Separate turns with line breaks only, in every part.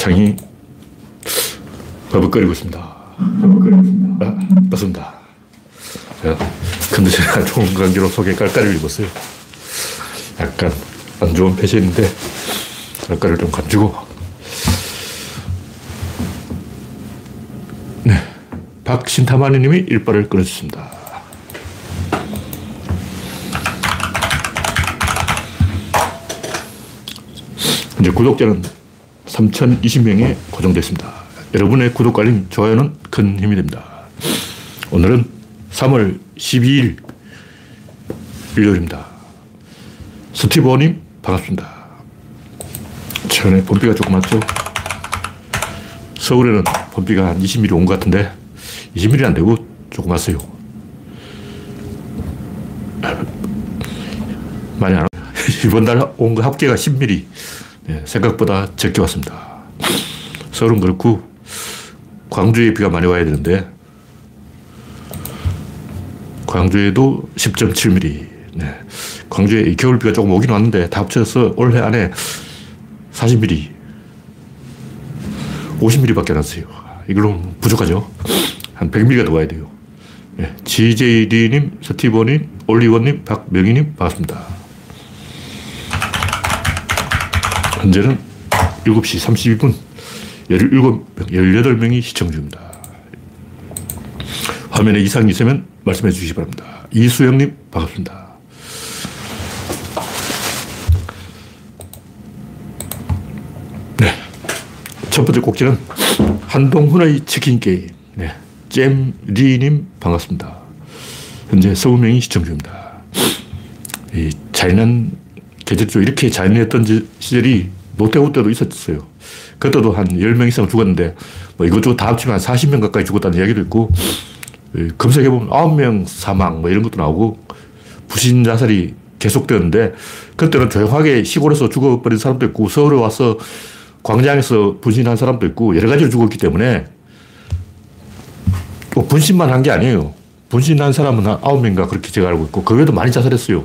창이 버벅거리고 있습니다. 버벅거리고 있습니다. 아, 컨디션이 안 좋은 관계로 속에 깔깔이를 입었어요. 약간 안 좋은 패션인데 깔깔을 좀 감추고 네. 박신타마니 님이 일발을 끊어주습니다 이제 구독자는 3,020명에 고정됐습니다. 여러분의 구독, 알림, 좋아요는 큰 힘이 됩니다. 오늘은 3월 12일 일요일입니다. 스티브님 반갑습니다. 최근에 봄비가 조금 왔죠? 서울에는 봄비가 한 20mm 온 것 같은데 20mm 안 되고 조금 왔어요. 많이 안 이번 달 온 거 합계가 10mm. 네, 생각보다 적게 왔습니다. 서울은 그렇고 광주에 비가 많이 와야 되는데 광주에도 10.7mm. 네. 광주에 겨울비가 조금 오긴 왔는데 다 합쳐서 올해 안에 40mm, 50mm밖에 안 왔어요. 이걸로 부족하죠. 한 100mm가 더 와야 돼요. 네. GJD님, 스티버님, 올리원님, 박명희님, 반갑습니다. 현재는 7시 32분, 17명, 18명이 시청 중입니다. 화면에 이상이 있으면 말씀해 주시기 바랍니다. 이수영님, 반갑습니다. 네. 첫 번째 꼭지는 한동훈의 치킨 게임. 네. 잼 리님, 반갑습니다. 현재 20명이 시청 중입니다. 이 잔인한 계절적 이렇게 잔인했던 시절이 노태우 때도 있었어요. 그때도 한 10명 이상 죽었는데, 뭐 이것저것 다 합치면 한 40명 가까이 죽었다는 이야기도 있고, 검색해보면 9명 사망 뭐 이런 것도 나오고 부신 자살이 계속되는데 그때는 조용하게 시골에서 죽어버린 사람도 있고 서울에 와서 광장에서 분신한 사람도 있고 여러 가지로 죽었기 때문에 또 분신만 한 게 아니에요. 분신한 사람은 한 9명인가 그렇게 제가 알고 있고 그 외에도 많이 자살했어요.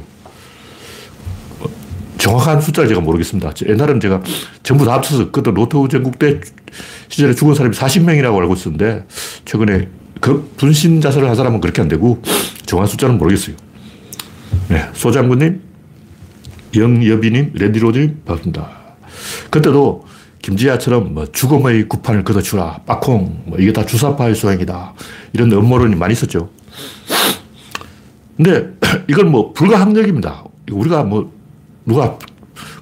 정확한 숫자를 제가 모르겠습니다. 옛날에는 제가 전부 다 합쳐서 그때 노태우 전국 때 시절에 죽은 사람이 40명이라고 알고 있었는데 최근에 그 분신 자살을 한 사람은 그렇게 안 되고 정확한 숫자는 모르겠어요. 네, 소장군님, 영여비님, 랜디로드님 반갑습니다. 그때도 김지아처럼 뭐 죽음의 구판을 걷어주라, 빠콩, 뭐 이게 다 주사파의 소행이다. 이런 음모론이 많이 있었죠. 근데 이건 뭐 불가항력입니다. 우리가 뭐 누가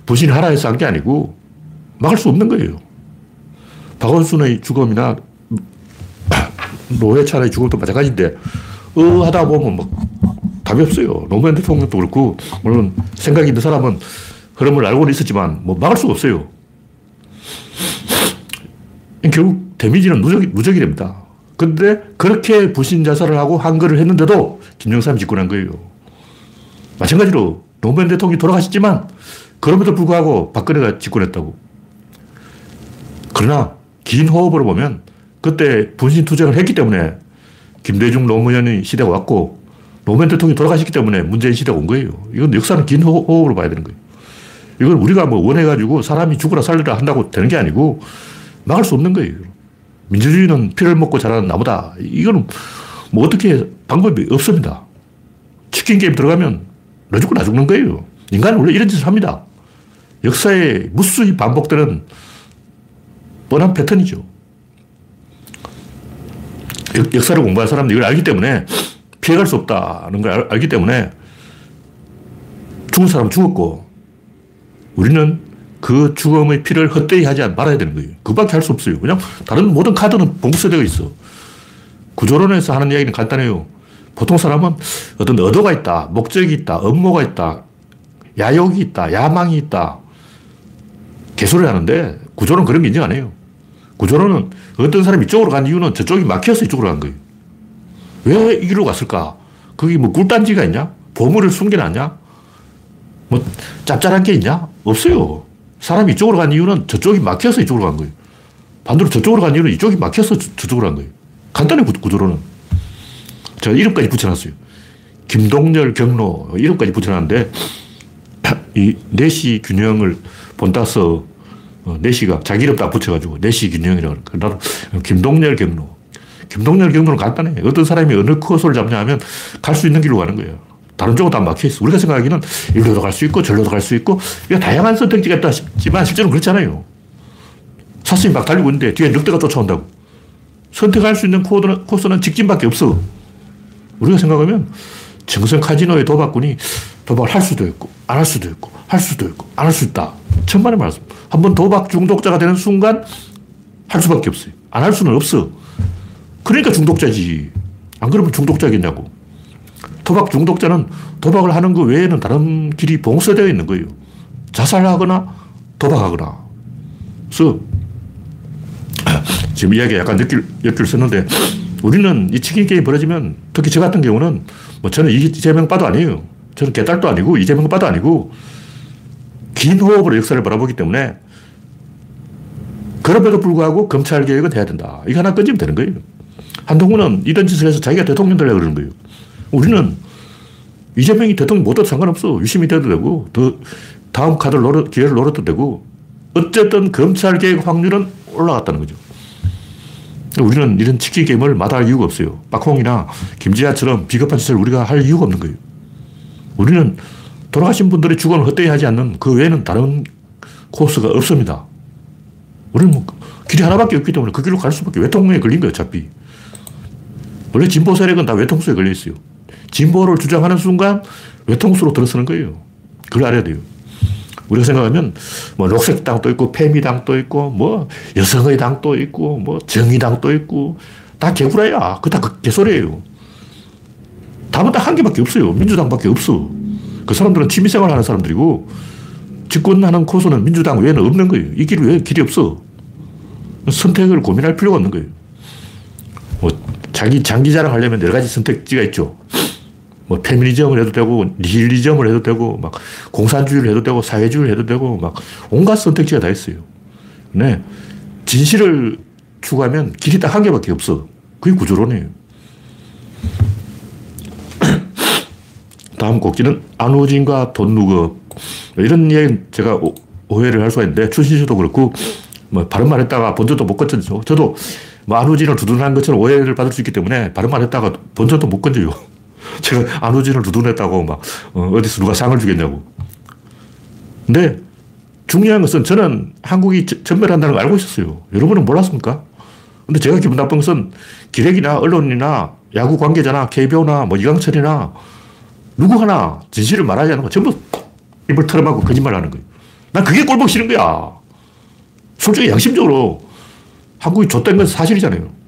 분신하라 해서 한 게 아니고 막을 수 없는 거예요. 박원순의 죽음이나 노회찬의 죽음도 마찬가지인데, 어, 하다 보면 막 답이 없어요. 노무현 대통령도 그렇고, 물론 생각이 있는 사람은 흐름을 알고는 있었지만, 뭐 막을 수가 없어요. 결국 데미지는 누적, 누적이 됩니다. 근데 그렇게 부신 자살을 하고 한글을 했는데도 김정삼이 집권한 거예요. 마찬가지로 노무현 대통령이 돌아가셨지만, 그럼에도 불구하고 박근혜가 집권했다고. 그러나 긴 호흡으로 보면 그때 분신 투쟁을 했기 때문에 김대중 노무현의 시대가 왔고 노무현 대통령이 돌아가셨기 때문에 문재인 시대가 온 거예요. 이건 역사는 긴 호흡으로 봐야 되는 거예요. 이건 우리가 뭐 원해가지고 사람이 죽으라 살리라 한다고 되는 게 아니고 막을 수 없는 거예요. 민주주의는 피를 먹고 자라는 나무다. 이거는 뭐 어떻게 방법이 없습니다. 치킨 게임 들어가면 너 죽고 나 죽는 거예요. 인간은 원래 이런 짓을 합니다. 역사에 무수히 반복되는 뻔한 패턴이죠. 역사를 공부한 사람들이 이걸 알기 때문에 피해갈 수 없다는 걸 알, 기 때문에 죽은 사람은 죽었고 우리는 그 죽음의 피를 헛되이 하지 말아야 되는 거예요. 그밖에 할 수 없어요. 그냥 다른 모든 카드는 봉쇄되어 있어. 구조론에서 하는 이야기는 간단해요. 보통 사람은 어떤 의도가 있다, 목적이 있다, 업무가 있다, 야욕이 있다, 야망이 있다. 개소를 하는데 구조론 그런 게 인정 안 해요. 구조론은 어떤 사람이 이쪽으로 간 이유는 저쪽이 막혀서 이쪽으로 간 거예요. 왜 이리로 갔을까? 거기 뭐 꿀단지가 있냐? 보물을 숨겨놨냐? 뭐 짭짤한 게 있냐? 없어요. 사람이 이쪽으로 간 이유는 저쪽이 막혀서 이쪽으로 간 거예요. 반대로 저쪽으로 간 이유는 이쪽이 막혀서 저, 쪽으로간 거예요. 간단해 구조로는. 제가 이름까지 붙여놨어요. 김동열 경로 이름까지 붙여놨는데 이 내시 균형을 본따서 어, 내시가 자기 이름 딱 붙여가지고 내시 균형이라고 그러니까 나도 김동렬 경로. 김동렬 경로는 간단해. 어떤 사람이 어느 코스를 잡냐 면갈 수 있는 길로 가는 거예요. 다른 쪽은 다 막혀 있어. 우리가 생각하기는 일로도 갈 수 있고 절로도 갈 수 있고 이거 다양한 선택지가 있다 싶지만 실제로는 그렇잖아요. 사슴이 막 달리고 있는데 뒤에 늑대가 쫓아온다고. 선택할 수 있는 코드는, 코스는 직진밖에 없어. 우리가 생각하면 정성 카지노의 도박꾼이 도박을 할 수도 있고, 안 할 수도 있고, 할 수도 있고, 안 할 수 있다. 천만의 말씀. 한번 도박 중독자가 되는 순간 할 수밖에 없어요. 안 할 수는 없어. 그러니까 중독자지. 안 그러면 중독자겠냐고. 도박 중독자는 도박을 하는 것 외에는 다른 길이 봉쇄되어 있는 거예요. 자살하거나 도박하거나. 그래서 지금 이야기 약간 엮일, 엮일 썼는데 우리는 이 치킨 게임 벌어지면 특히 저 같은 경우는 뭐 저는 이재명 빠도 아니에요. 저는 개딸도 아니고 이재명 빠도 아니고 긴 호흡으로 역사를 바라보기 때문에 그럼에도 불구하고 검찰 개혁은 해야 된다. 이거 하나 끊지면 되는 거예요. 한동훈은 이런 짓을 해서 자기가 대통령 되려고 그러는 거예요. 우리는 이재명이 대통령 못해도 상관없어. 유심히 돼도 되고, 더 다음 카드를 노려, 기회를 노려도 되고, 어쨌든 검찰 개혁 확률은 올라갔다는 거죠. 우리는 이런 치킨 게임을 마다할 이유가 없어요. 박홍이나 김지아처럼 비겁한 짓을 우리가 할 이유가 없는 거예요. 우리는 돌아가신 분들의 죽음을 헛되이 하지 않는 그 외에는 다른 코스가 없습니다. 우리는 뭐 길이 하나밖에 없기 때문에 그 길로 갈 수밖에 외통에 걸린 거예요, 어차피. 원래 진보 세력은 다 외통수에 걸려 있어요. 진보를 주장하는 순간 외통수로 들어서는 거예요. 그걸 알아야 돼요. 우리가 생각하면 뭐 녹색당도 있고 페미당도 있고 뭐 여성의 당도 있고 뭐 정의당도 있고 다 개구라야. 그다 그 개소리예요. 답은 딱 한 개밖에 없어요. 민주당밖에 없어. 그 사람들은 취미생활 하는 사람들이고 집권하는 코스는 민주당 외에는 없는 거예요. 이 길 외에 길이 없어. 선택을 고민할 필요가 없는 거예요. 뭐 자기 장기 자랑하려면 여러 가지 선택지가 있죠. 뭐 페미니즘을 해도 되고 니힐리즘을 해도 되고 막 공산주의를 해도 되고 사회주의를 해도 되고 막 온갖 선택지가 다 있어요. 네. 진실을 추구하면 길이 딱 한 개밖에 없어. 그게 구조론이에요. 다음 곡지는 안우진과 돈누거 이런 이야기 제가 오해를 할 수가 있는데 출신시도 그렇고 뭐 바른말 했다가 본전도 못 건졌죠. 저도 뭐 안우진을 두둔한 것처럼 오해를 받을 수 있기 때문에 바른말 했다가 본전도 못 건져요. 제가 안우진을 두둔했다고 막 어, 디서 누가 상을 주겠냐고. 근데 중요한 것은 저는 한국이 전멸한다는 걸 알고 있었어요. 여러분은 몰랐습니까? 근데 제가 기분 나쁜 것은 기획이나 언론이나 야구 관계자나 KBO나 뭐 이강철이나 누구 하나 진실을 말하지 않는 거 전부 입을 털어막고 거짓말 하는 거예요. 난 그게 꼴보기 싫은 거야. 솔직히 양심적으로 한국이 좆된 건 사실이잖아요.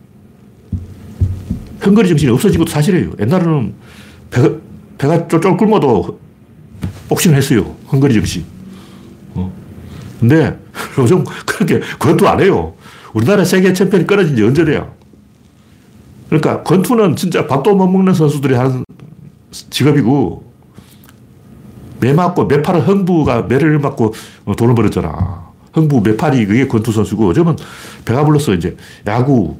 헝거리 정신이 없어진 것도 사실이에요. 옛날에는 배가, 배가 쫄쫄 굶어도 복싱을 했어요. 헝거리 정신. 어. 근데 요즘 그렇게 권투 안 해요. 우리나라 세계 챔피언이 끊어진 지 언제래야. 그러니까 권투는 진짜 밥도 못 먹는 선수들이 하는 직업이고 매 맞고 매파를 흥부가 매를 맞고 돈을 벌었잖아. 흥부 매파리 그게 권투 선수고 요즘은 배가 불렀어 이제 야구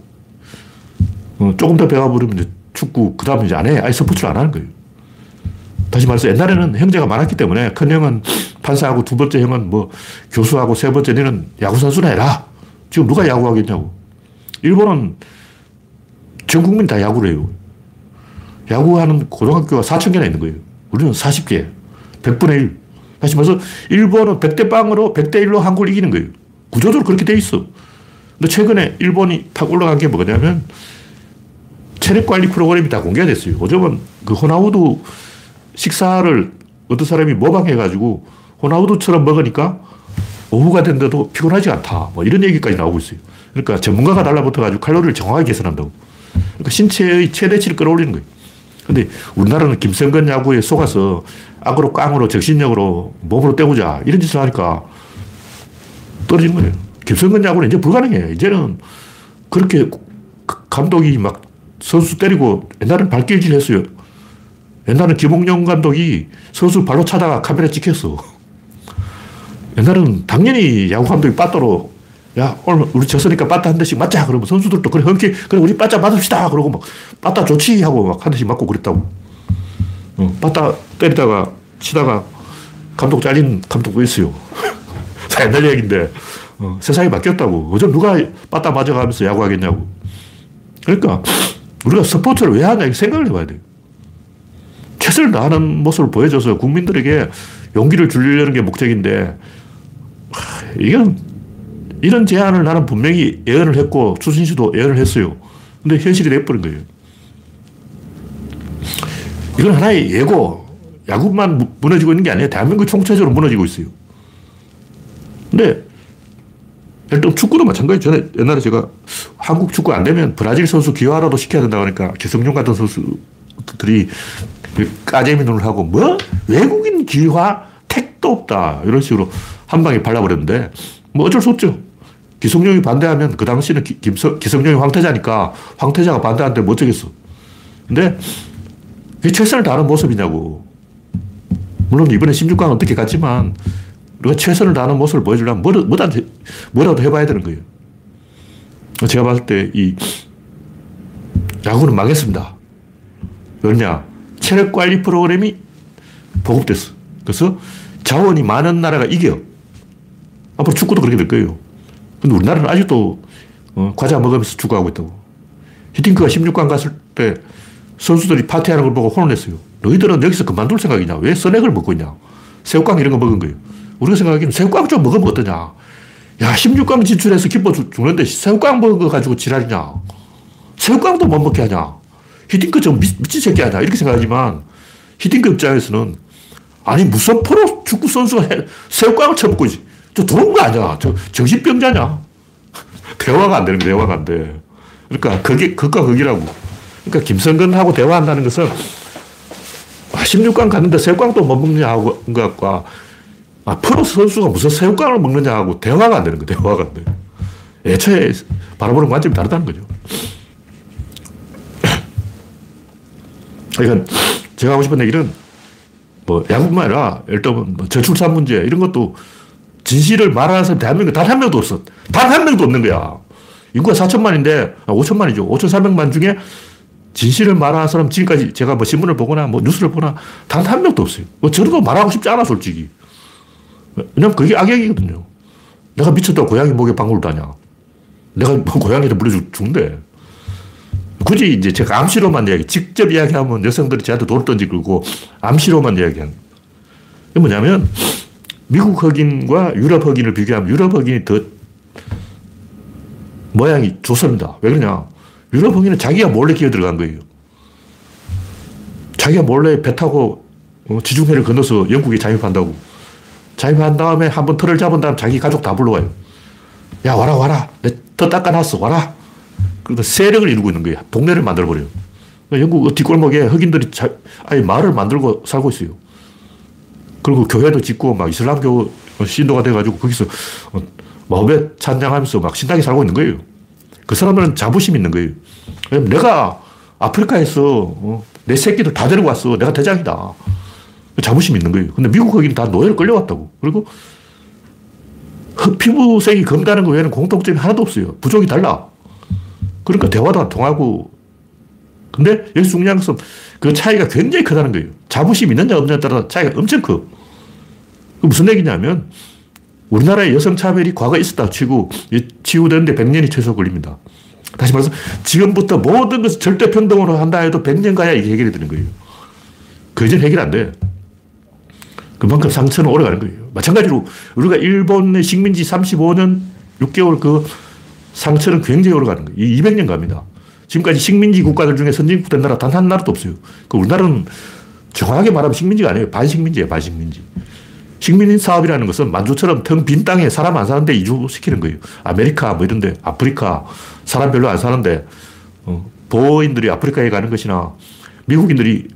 어, 조금 더 배가 부르면 이제 축구, 그 다음에 이제 안 해. 아예 스포츠를 안 하는 거예요. 다시 말해서 옛날에는 형제가 많았기 때문에 큰 형은 판사하고 두 번째 형은 뭐 교수하고 세 번째 너는 야구선수나 해라. 지금 누가 야구하겠냐고. 일본은 전 국민이 다 야구를 해요. 야구하는 고등학교가 4천 개나 있는 거예요. 우리는 40개. 100분의 1. 다시 말해서 일본은 100대 빵으로 100대 1로 한국을 이기는 거예요. 구조적으로 그렇게 돼 있어. 근데 최근에 일본이 탁 올라간 게 뭐냐면 체력 관리 프로그램이 다 공개가 됐어요. 요즘은 그 호나우두 식사를 어떤 사람이 모방해가지고 호나우두처럼 먹으니까 오후가 된데도 피곤하지 않다. 뭐 이런 얘기까지 나오고 있어요. 그러니까 전문가가 달라붙어가지고 칼로리를 정확하게 계산한다고. 그러니까 신체의 최대치를 끌어올리는 거예요. 근데 우리나라는 김성근 야구에 속아서 악으로 깡으로 정신력으로 몸으로 때우자 이런 짓을 하니까 떨어진 거예요. 김성근 야구는 이제 불가능해. 이제는 그렇게 감독이 막 선수 때리고 옛날엔 발길질 했어요. 옛날엔 김홍영 감독이 선수 발로 차다가 카메라 찍혔어. 옛날은 당연히 야구 감독이 빠따로 야, 오늘 우리 졌으니까 빠따 한 대씩 맞자. 그러면 선수들도 그래, 흔쾌, 그래, 우리 빠따 맞읍시다. 그러고 막, 빠따 좋지. 하고 막 한 대씩 맞고 그랬다고. 어, 빠따 때리다가, 치다가 감독 잘린 감독도 있어요. 옛날 얘기인데, 어, 세상이 바뀌었다고. 요즘 누가 빠따 맞아가면서 야구하겠냐고. 그러니까 우리가 스포츠를 왜 하냐 생각을 해봐야 돼요. 최선을 다하는 모습을 보여줘서 국민들에게 용기를 주려는 게 목적인데, 이건, 이런 제안을 나는 분명히 예언을 했고, 추신시도 예언을 했어요. 근데 현실이 돼버린 거예요. 이건 하나의 예고, 야구만 무너지고 있는 게 아니에요. 대한민국 총체적으로 무너지고 있어요. 근데, 일단 축구도 마찬가지. 전에 옛날에 제가 한국 축구 안 되면 브라질 선수 기화라도 시켜야 된다고 하니까 기성용 같은 선수들이 까재미 눈을 하고 뭐? 외국인 기화 택도 없다. 이런 식으로 한 방에 발라버렸는데 뭐 어쩔 수 없죠. 기성용이 반대하면 그 당시는 기성용이 황태자니까 황태자가 반대하는데 못 어쩌겠어. 근데 그게 최선을 다하는 모습이냐고. 물론 이번에 16강 어떻게 갔지만 우리가 최선을 다하는 모습을 보여주려면 뭐라도, 뭐라도 해봐야 되는 거예요. 제가 봤을 때 이 야구는 망했습니다. 왜냐? 체력 관리 프로그램이 보급됐어. 그래서 자원이 많은 나라가 이겨. 앞으로 축구도 그렇게 될 거예요. 근데 우리나라는 아직도 어, 과자 먹으면서 축구하고 있다고. 히딩크가 16강 갔을 때 선수들이 파티하는 걸 보고 혼을 냈어요. 너희들은 여기서 그만둘 생각이냐? 왜 선액을 먹고 있냐? 새우깡 이런 거 먹은 거예요. 우리가 생각하기에는 새우깡 좀 먹으면 어떠냐? 야, 16강 진출해서 기뻐 죽는데 새우깡 먹어가지고 지랄이냐? 새우깡도 못 먹게 하냐? 히딩크 좀 미, 친 새끼 아니야. 이렇게 생각하지만 히딩크 입장에서는 아니 무슨 프로 축구 선수가 새우깡을 쳐먹고. 저 들어온 거 아니야. 저 정신병자냐. 대화가 안 되는 거 대화가 안 돼. 그러니까 그게 극과 극이라고. 그러니까 김성근하고 대화한다는 것은 16강 아, 갔는데 새우깡도 못 먹냐 하고 것과 아, 프로 선수가 무슨 새우깡을 먹느냐 하고 대화가 안 되는 거 대화가 안 돼. 애초에 바라보는 관점이 다르다는 거죠. 그러니까 제가 하고 싶은 얘기는 뭐 야구뿐만 아니라 일단 뭐 저출산 문제 이런 것도 진실을 말하는 사람 대한민국 단한 명도 없어. 단 한 명도 없는 거야. 인구가 4천만인데, 아, 5천만이죠. 5,400만 중에 진실을 말하는 사람 지금까지 제가 뭐 신문을 보거나 뭐 뉴스를 보나 단 한 명도 없어요. 뭐 저도 말하고 싶지 않아, 솔직히. 왜냐면 그게 악역이거든요. 내가 미쳤다고 고양이 목에 방울을 다냐. 내가 뭐 고양이를 물려 죽는데. 굳이 이제 제가 암시로만 이야기, 직접 이야기하면 여성들이 저한테 돌을 던지고 암시로만 이야기하는. 게 뭐냐면 미국 흑인과 유럽 흑인을 비교하면 유럽 흑인이 더 모양이 좋습니다. 왜 그러냐. 유럽 흑인은 자기가 몰래 기어 들어간 거예요. 자기가 몰래 배 타고 어, 지중해를 건너서 영국에 자입한다고. 자입한 다음에 한 번 털을 잡은 다음 자기 가족 다 불러와요. 야, 와라, 와라. 내터 닦아놨어. 와라. 그러다 세력을 이루고 있는 거예요. 동네를 만들어버려요. 그러니까 영국 뒷골목에 흑인들이 자, 아예 마을을 만들고 살고 있어요. 그리고 교회도 짓고 막 이슬람교 신도가 돼가지고 거기서 마음에 찬양하면서 막 신나게 살고 있는 거예요. 그 사람들은 자부심 있는 거예요. 내가 아프리카에서 어, 내 새끼들 다 데리고 왔어. 내가 대장이다. 자부심 있는 거예요. 근데 미국 거기는 다 노예를 끌려왔다고. 그리고 피부색이 검다는 거 외에는 공통점이 하나도 없어요. 부족이 달라. 그러니까 대화도 안 통하고. 근데 여기 중요한 것은 그 차이가 굉장히 크다는 거예요. 자부심 있느냐 없느냐에 따라 차이가 엄청 커. 그 무슨 얘기냐면 우리나라에 여성 차별이 과거에 있었다 치고 치유되는데 100년이 최소 걸립니다. 다시 말해서 지금부터 모든 것을 절대 평등으로 한다 해도 100년 가야 이게 해결이 되는 거예요. 그전 해결 안 돼. 그만큼 상처는 오래 가는 거예요. 마찬가지로 우리가 일본의 식민지 35년 6개월 그 상처는 굉장히 오래 가는 거예요. 200년 갑니다. 지금까지 식민지 국가들 중에 선진국 된 나라 단 한 나라도 없어요. 그 우리나라는 정확하게 말하면 식민지가 아니에요. 반식민지예요, 반식민지. 식민 사업이라는 것은 만주처럼 텅 빈 땅에 사람 안 사는데 이주시키는 거예요. 아메리카 뭐 이런데 아프리카 사람 별로 안 사는데 어, 보어인들이 아프리카에 가는 것이나 미국인들이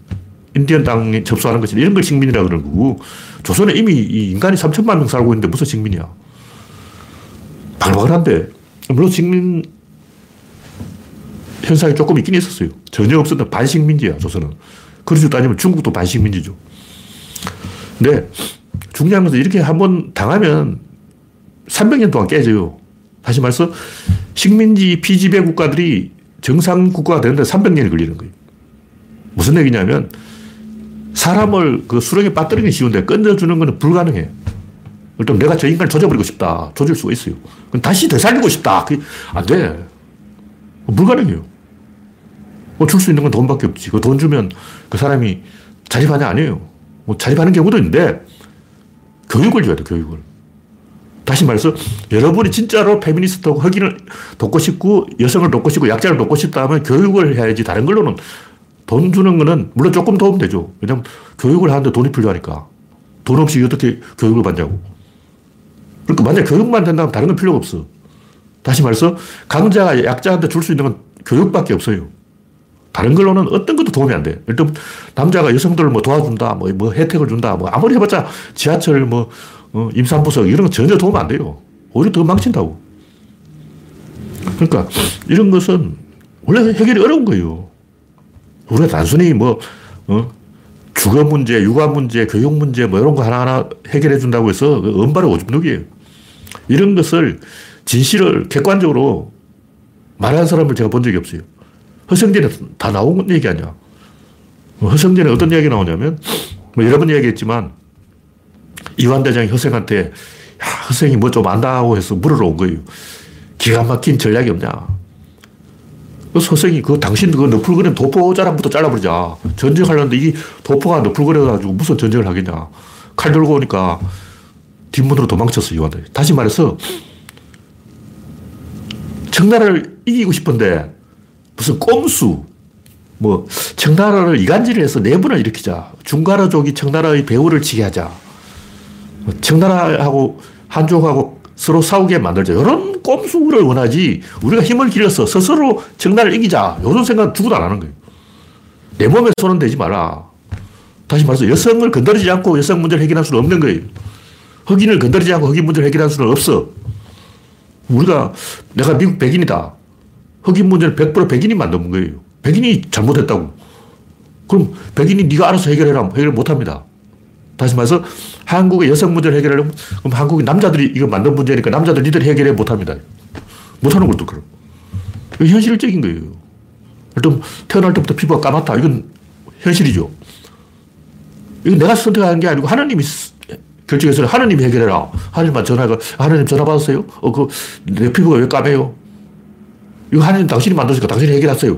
인디언 땅에 접수하는 것이나 이런 걸 식민이라고 그러는 거고 조선에 이미 인간이 3천만 명 살고 있는데 무슨 식민이야. 발박을한데 물론 식민 현상이 조금 있긴 있었어요. 전혀 없었던 반식민지야, 조선은. 그러지 따지면 중국도 반식민지죠. 근데 중요한 것은 이렇게 한번 당하면 300년 동안 깨져요. 다시 말해서 식민지 피지배 국가들이 정상 국가가 되는데 300년이 걸리는 거예요. 무슨 얘기냐면 사람을 그 수렁에 빠뜨리기 쉬운데 끊어주는 것은 불가능해요. 일단 내가 저 인간을 조져버리고 싶다. 조질 수가 있어요. 그럼 다시 되살리고 싶다. 안 돼. 불가능해요. 뭐 줄 수 있는 건 돈밖에 없지. 그 돈 주면 그 사람이 자립하냐? 아니에요. 뭐 자립하는 경우도 있는데 교육을 줘야 돼, 교육을. 다시 말해서 여러분이 진짜로 페미니스트고 흑인을 돕고 싶고 여성을 돕고 싶고 약자를 돕고 싶다 하면 교육을 해야지 다른 걸로는 돈 주는 거는 물론 조금 도움 되죠. 왜냐면 교육을 하는데 돈이 필요하니까. 돈 없이 어떻게 교육을 받냐고. 그러니까 만약 교육만 된다면 다른 건 필요가 없어. 다시 말해서 강자가 약자한테 줄 수 있는 건 교육밖에 없어요. 다른 걸로는 어떤 것도 도움이 안 돼. 일단 남자가 여성들을 뭐 도와준다, 뭐, 뭐 혜택을 준다, 뭐 아무리 해봤자 지하철 뭐 어, 임산부석 이런 건 전혀 도움 안 돼요. 오히려 더 망친다고. 그러니까 이런 것은 원래 해결이 어려운 거예요. 우리가 단순히 뭐, 어, 주거 문제, 육아 문제, 교육 문제 뭐 이런 거 하나하나 해결해 준다고 해서 그 은발의 오줌누기예요. 이런 것을 진실을 객관적으로 말하는 사람을 제가 본 적이 없어요. 허성전에 다 나온 얘기 아니야. 허성전에 어떤 이야기 나오냐면, 뭐 여러 번 이야기했지만, 이완 대장이 허생한테, 야, 허생이 뭐 좀 안다고 해서 물으러 온 거예요. 기가 막힌 전략이 없냐. 그 서생이 그 당신 그 너풀거리는 도포 자랑부터 잘라버리자. 전쟁하려는데 이 도포가 너풀거려가지고 무슨 전쟁을 하겠냐. 칼 들고 오니까 뒷문으로 도망쳤어, 요한들. 다시 말해서 청나라를 이기고 싶은데 무슨 꼼수, 뭐 청나라를 이간질을 해서 내분을 일으키자. 중가라족이 청나라의 배후를 치게 하자. 뭐 청나라하고 한족하고 서로 싸우게 만들자. 이런 꼼수를 원하지 우리가 힘을 길여서 스스로 정나를 이기자. 이런 생각 누구도 안 하는 거예요. 내 몸에 손은 대지 마라. 다시 말해서 여성을 건드리지 않고 여성 문제를 해결할 수는 없는 거예요. 흑인을 건드리지 않고 흑인 문제를 해결할 수는 없어. 우리가 내가 미국 백인이다. 흑인 문제는 100% 백인이 만든 거예요. 백인이 잘못했다고. 그럼 백인이 네가 알아서 해결해라. 해결 못합니다. 다시 말해서 한국의 여성 문제를 해결하려면 그럼 한국의 남자들이 이거 만든 문제니까 남자들 니들 해결해 못합니다. 못하는 그럼. 이거 현실적인 거예요. 일단 태어날 때부터 피부가 까맣다. 이건 현실이죠. 이건 내가 선택하는 게 아니고 하나님이 결정해서 하나님이 해결해라. 하나님만 전화가 하나님 전화 받았어요? 어, 그, 내 피부가 왜 까매요? 이거 하나님 당신이 만드니까 당신이 해결하세요.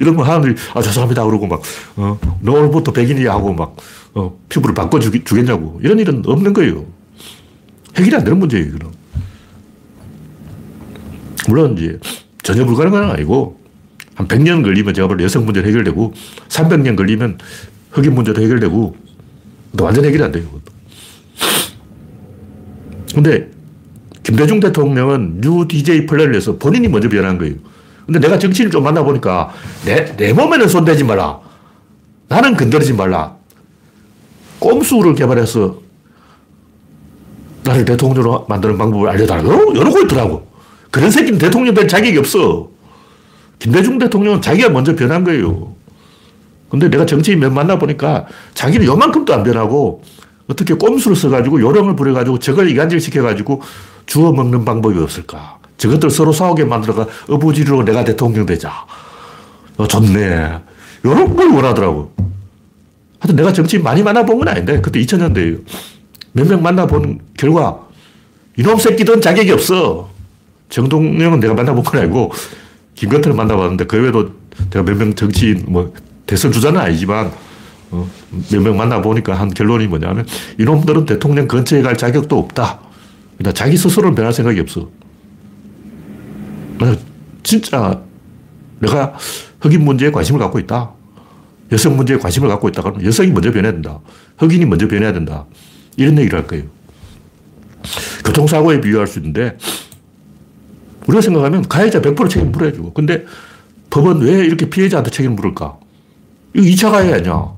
이런거 하나님이, 아, 죄송합니다. 그러고 막, 어, 너 오늘부터 백인이야 하고 막, 어, 피부를 바꿔주겠냐고. 이런 일은 없는 거예요. 해결이 안 되는 문제예요, 이거는. 물론 이제 전혀 불가능한 건 아니고, 한 100년 걸리면 제가 볼 여성 문제도 해결되고, 300년 걸리면 흑인 문제도 해결되고, 완전 해결이 안 돼요. 근데 김대중 대통령은 뉴 DJ 플랜을 해서 본인이 먼저 변한 거예요. 근데 내가 정치인을 좀 만나보니까 내, 내 몸에는 손대지 말라. 나는 건드리지 말라. 꼼수를 개발해서 나를 대통령으로 만드는 방법을 알려달라고 이러고 있더라고. 그런 새끼는 대통령 될 자격이 없어. 김대중 대통령은 자기가 먼저 변한 거예요. 근데 내가 정치인 몇 만나보니까 자기는 요만큼도 안 변하고 어떻게 꼼수를 써가지고 요령을 부려가지고 저걸 이간질 시켜가지고 주워 먹는 방법이 없을까. 저것들 서로 싸우게 만들어가 어부지로 내가 대통령 되자. 어, 좋네. 요런 걸 원하더라고. 하여튼 내가 정치인 많이 만나본 건 아닌데, 그때 2000년대에요. 몇 명 만나본 결과, 이놈 새끼들은 자격이 없어. 정동영은 내가 만나본 건 아니고, 김건태를 만나봤는데, 그 외에도 내가 몇 명 정치인, 뭐, 대선 주자는 아니지만, 어, 몇명 만나보니까 한 결론이 뭐냐면, 이놈들은 대통령 근처에 갈 자격도 없다. 그러니까 자기 스스로는 변할 생각이 없어. 만약 진짜 내가 흑인 문제에 관심을 갖고 있다. 여성 문제에 관심을 갖고 있다. 그러면 여성이 먼저 변해야 된다. 흑인이 먼저 변해야 된다. 이런 얘기를 할 거예요. 교통사고에 비유할 수 있는데, 우리가 생각하면 가해자 100% 책임 물어야죠. 근데 법은 왜 이렇게 피해자한테 책임을 물을까? 이거 2차 가해 아니야.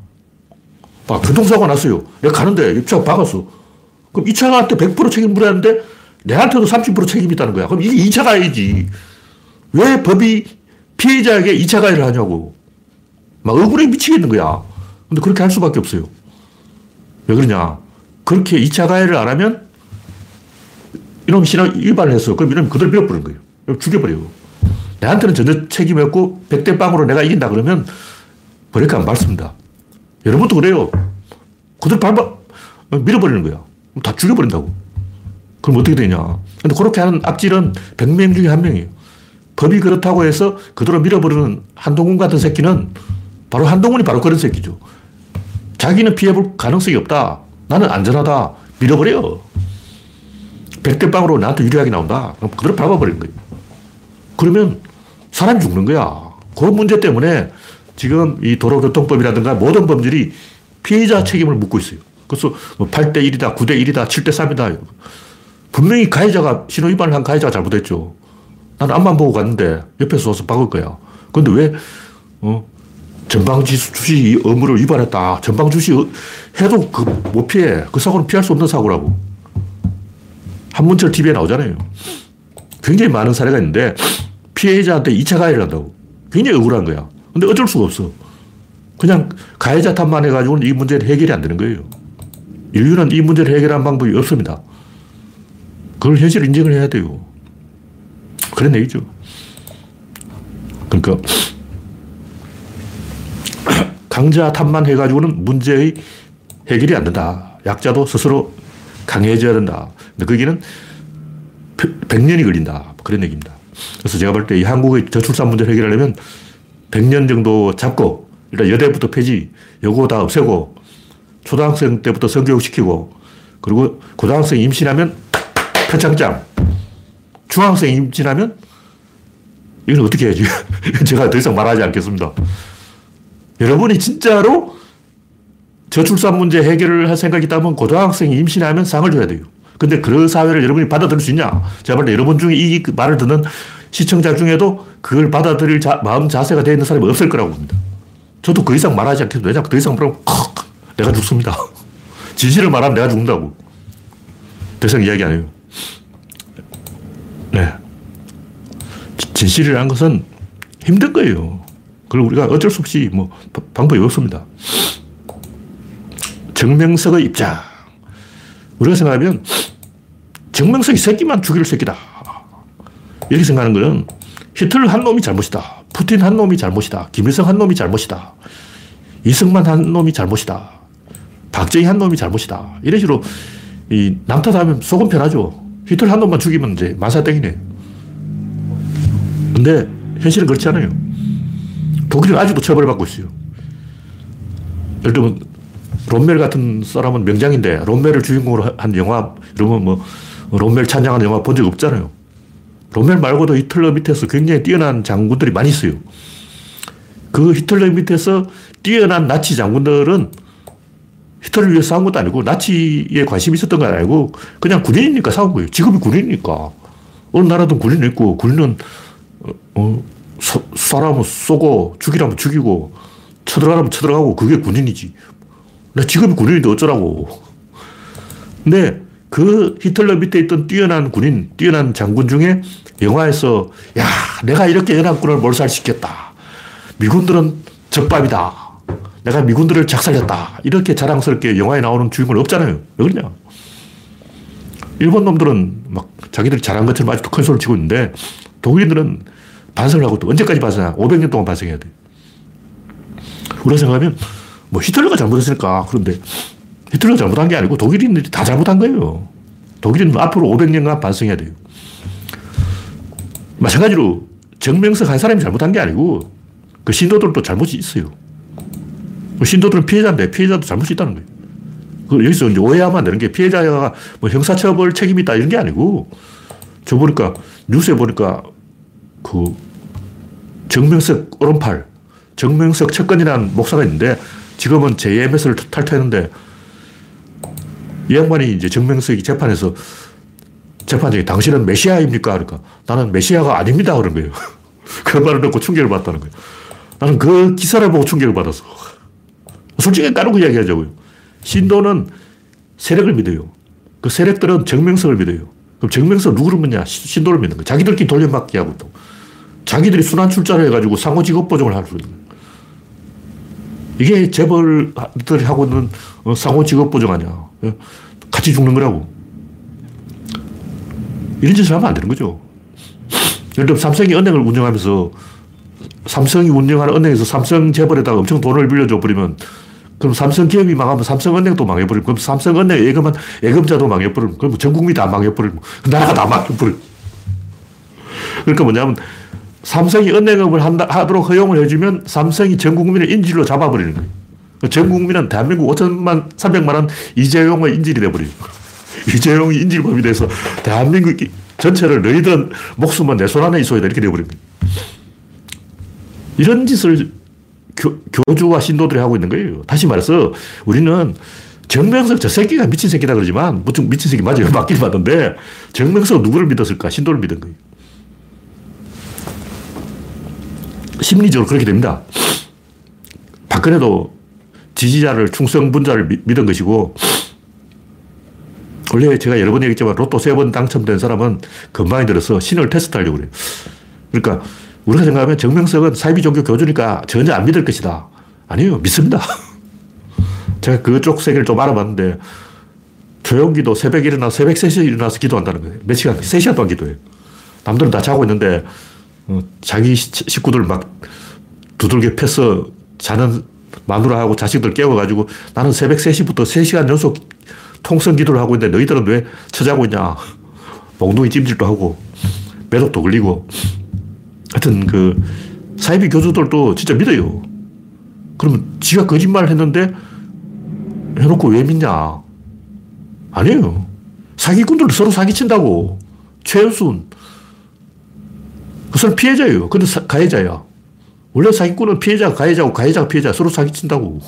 봐, 교통사고 났어요. 내가 가는데 입차 박았어. 그럼 2차 가한테 100% 책임 물어야 하는데 내한테도 30% 책임이 있다는 거야. 그럼 이게 2차 가해지. 왜 법이 피해자에게 2차 가해를 하냐고. 막 억울해 미치겠는 거야. 근데 그렇게 할 수밖에 없어요. 왜 그러냐. 그렇게 2차 가해를 안 하면 이놈 신앙 위반을 했어. 그럼 이놈 그대로 밀어버리는 거예요. 죽여버려 내한테는 전혀 책임이 없고 100대 빵으로 내가 이긴다 그러면 버릴까 안 밟습니다. 여러분도 그래요. 그대로 밟아, 밀어버리는 거야. 다 죽여버린다고. 그럼 어떻게 되냐. 근데 그렇게 하는 악질은 100명 중에 한 명이에요. 법이 그렇다고 해서 그대로 밀어버리는 한동훈 같은 새끼는 바로 한동훈이 바로 그런 새끼죠. 자기는 피해볼 가능성이 없다. 나는 안전하다. 밀어버려. 백대빵으로 나한테 유리하게 나온다. 그럼 그대로 밟아버리는 거예요. 그러면 사람이 죽는 거야. 그 문제 때문에 지금 이 도로교통법이라든가 모든 법률이 피해자 책임을 묻고 있어요. 그래서 8대 1이다, 뭐 9대 1이다, 7대 3이다. 분명히 가해자가, 신호위반을 한 가해자가 잘못했죠. 나는 앞만 보고 갔는데 옆에서 와서 박을 거야. 근데 왜, 어, 전방지수 주시 의무를 위반했다. 전방주시 해도 그 못 피해. 그 사고는 피할 수 없는 사고라고. 한문철 TV에 나오잖아요. 굉장히 많은 사례가 있는데 피해자한테 2차 가해를 한다고. 굉장히 억울한 거야. 근데 어쩔 수가 없어. 그냥 가해자 탓만 해가지고는 이 문제는 해결이 안 되는 거예요. 인류는 이 문제를 해결한 방법이 없습니다. 그걸 현실 인정을 해야 돼요. 그런 얘기죠. 그러니까 강자 탓만 해가지고는 문제의 해결이 안 된다. 약자도 스스로 강해져야 된다. 근데 거기는 100년이 걸린다. 그런 얘기입니다. 그래서 제가 볼 때 이 한국의 저출산 문제를 해결하려면 100년 정도 잡고 일단 여대부터 폐지, 여고 다 없애고 초등학생 때부터 성교육 시키고 그리고 고등학생 임신하면 표창장 중학생 임신하면 이걸 어떻게 해야지? 제가 더 이상 말하지 않겠습니다. 여러분이 진짜로 저출산 문제 해결을 할 생각이 있다면 고등학생이 임신하면 상을 줘야 돼요. 근데 그 사회를 여러분이 받아들일 수 있냐? 제가 볼때 여러분 중에 이 말을 듣는 시청자 중에도 그걸 받아들일 자, 마음 자세가 되어 있는 사람이 없을 거라고 봅니다. 저도 그 이상 말하지 않겠습니다. 왜냐하면 더 이상 말하면 내가 죽습니다. 진실을 말하면 내가 죽는다고. 더 이상 이야기 안 해요. 네. 진실이라는 것은 힘든 거예요. 그걸 우리가 어쩔 수 없이 뭐 방법이 없습니다. 정명석의 입장. 우리가 생각하면 정명석이 새끼만 죽일 새끼다. 이렇게 생각하는 거는 히틀러 한 놈이 잘못이다. 푸틴 한 놈이 잘못이다. 김일성 한 놈이 잘못이다. 이승만 한 놈이 잘못이다. 박정희 한 놈이 잘못이다. 이런 식으로 이 남탓하면 속은 편하죠. 히틀러 한 놈만 죽이면 이제 마사땡이네. 근데 현실은 그렇지 않아요. 독일은 아직도 처벌을 받고 있어요. 예를 들면 롬멜 같은 사람은 명장인데 롬멜을 주인공으로 한 영화 이러면 뭐 롬멜 찬양하는 영화 본 적 없잖아요. 롬멜 말고도 히틀러 밑에서 굉장히 뛰어난 장군들이 많이 있어요. 그 히틀러 밑에서 뛰어난 나치 장군들은 히틀러를 위해 싸운 것도 아니고 나치에 관심이 있었던 건 아니고 그냥 군인이니까 싸운 거예요. 직업이 군인이니까. 어느 나라든 군인이 있고 군인은 어, 쏴라면 쏘고 죽이라면 죽이고 쳐들어가라면 쳐들어가고 그게 군인이지. 나 직업이 군인인데 어쩌라고. 근데 그 히틀러 밑에 있던 뛰어난 군인, 뛰어난 장군 중에 영화에서 야, 내가 이렇게 연합군을 몰살시켰다. 미군들은 적밥이다. 내가 미군들을 작살냈다. 이렇게 자랑스럽게 영화에 나오는 주인공은 없잖아요. 왜 그러냐. 일본 놈들은 막 자기들이 잘한 것처럼 아직도 큰 소리를 치고 있는데 독일인들은 반성을 하고 또 언제까지 반성하 500년 동안 반성해야 돼. 우리가 생각하면 뭐 히틀러가 잘못했을까. 그런데 히틀러가 잘못한 게 아니고 독일인들이 다 잘못한 거예요. 독일은 앞으로 500년간 반성해야 돼요. 마찬가지로 정명석 한 사람이 잘못한 게 아니고 그 신도들도 잘못이 있어요. 그 신도들은 피해자인데 피해자도 잘못이 있다는 거예요. 그 여기서 이제 오해하면 안 되는 게 피해자가 뭐 형사처벌 책임이 있다 이런 게 아니고 저 보니까 뉴스에 보니까 그 정명석 오른팔 정명석 첫건이라는 목사가 있는데 지금은 JMS를 탈퇴했는데 이 양반이 이제 정명석이 재판에서 재판장이 당신은 메시아입니까? 그러니까 나는 메시아가 아닙니다. 그런 거예요. 그 말을 듣고 충격을 받다는 거예요. 나는 그 기사를 보고 충격을 받았어. 솔직히 까놓고 이야기하자고요. 신도는 세력을 믿어요. 그 세력들은 정명석을 믿어요. 그럼 정명석 누구를 믿냐? 신도를 믿는 거예요. 자기들끼리 돌려막기 하고 또. 자기들이 순환 출자를 해가지고 상호 직업 보정을 하는 거예요. 이게 재벌들이 하고 있는 어, 상호 직업 보정 아니야. 예? 같이 죽는 거라고. 이런 짓을 하면 안 되는 거죠. 예를 들면 삼성이 은행을 운영하면서 삼성이 운영하는 은행에서 삼성 재벌에다가 엄청 돈을 빌려줘 버리면 그럼 삼성 기업이 망하면 삼성 은행도 망해버리고, 그럼 삼성 은행 예금은 예금자도 망해버리고, 그럼 전 국민이 다 망해버리고, 나라가 다 망해버리고. 그러니까 뭐냐면, 삼성이 은행업을 한다, 하도록 허용을 해주면 삼성이 전 국민을 인질로 잡아버리는 거예요. 전 국민은 대한민국 5천만, 300만 원 이재용의 인질이 돼버려요. 이재용이 인질범이 돼서 대한민국 전체를 너희들 목숨은 내 손 안에 있어야 돼. 이렇게 돼버린 거예요. 이런 짓을 교, 교주와 신도들이 하고 있는 거예요. 다시 말해서 우리는 정명석 저 새끼가 미친 새끼다 그러지만 무슨 미친 새끼 맞아요. 맞긴 맞는데 정명석 누구를 믿었을까? 신도를 믿은 거예요. 심리적으로 그렇게 됩니다. 박근혜도 지지자를 충성 분자를 믿은 것이고 원래 제가 여러 번 얘기했지만 로또 세 번 당첨된 사람은 건방이 들어서 신을 테스트 하려고 그래요. 그러니까 우리가 생각하면 정명석은 사이비 종교 교주니까 전혀 안 믿을 것이다. 아니요, 믿습니다. 제가 그쪽 세계를 좀 알아봤는데 조용기도 새벽에 일어나 새벽 3시에 일어나서 기도한다는 거예요. 몇 시간, 3시간 동안 기도해요. 남들은 다 자고 있는데 어, 자기 식구들 막 두들겨 패서 자는 마누라하고 자식들 깨워가지고 나는 새벽 3시부터 3시간 연속 통성 기도를 하고 있는데 너희들은 왜 처자고 있냐. 몽둥이 찜질도 하고 매독도 걸리고 하여튼 그 사이비 교주들도 진짜 믿어요. 그러면 지가 거짓말을 했는데 해놓고 왜 믿냐? 아니에요. 사기꾼들 서로 사기친다고. 최은순. 그 사람 피해자예요. 근데 사, 가해자야. 원래 사기꾼은 피해자, 가해자고 가해자가 피해자 서로 사기친다고.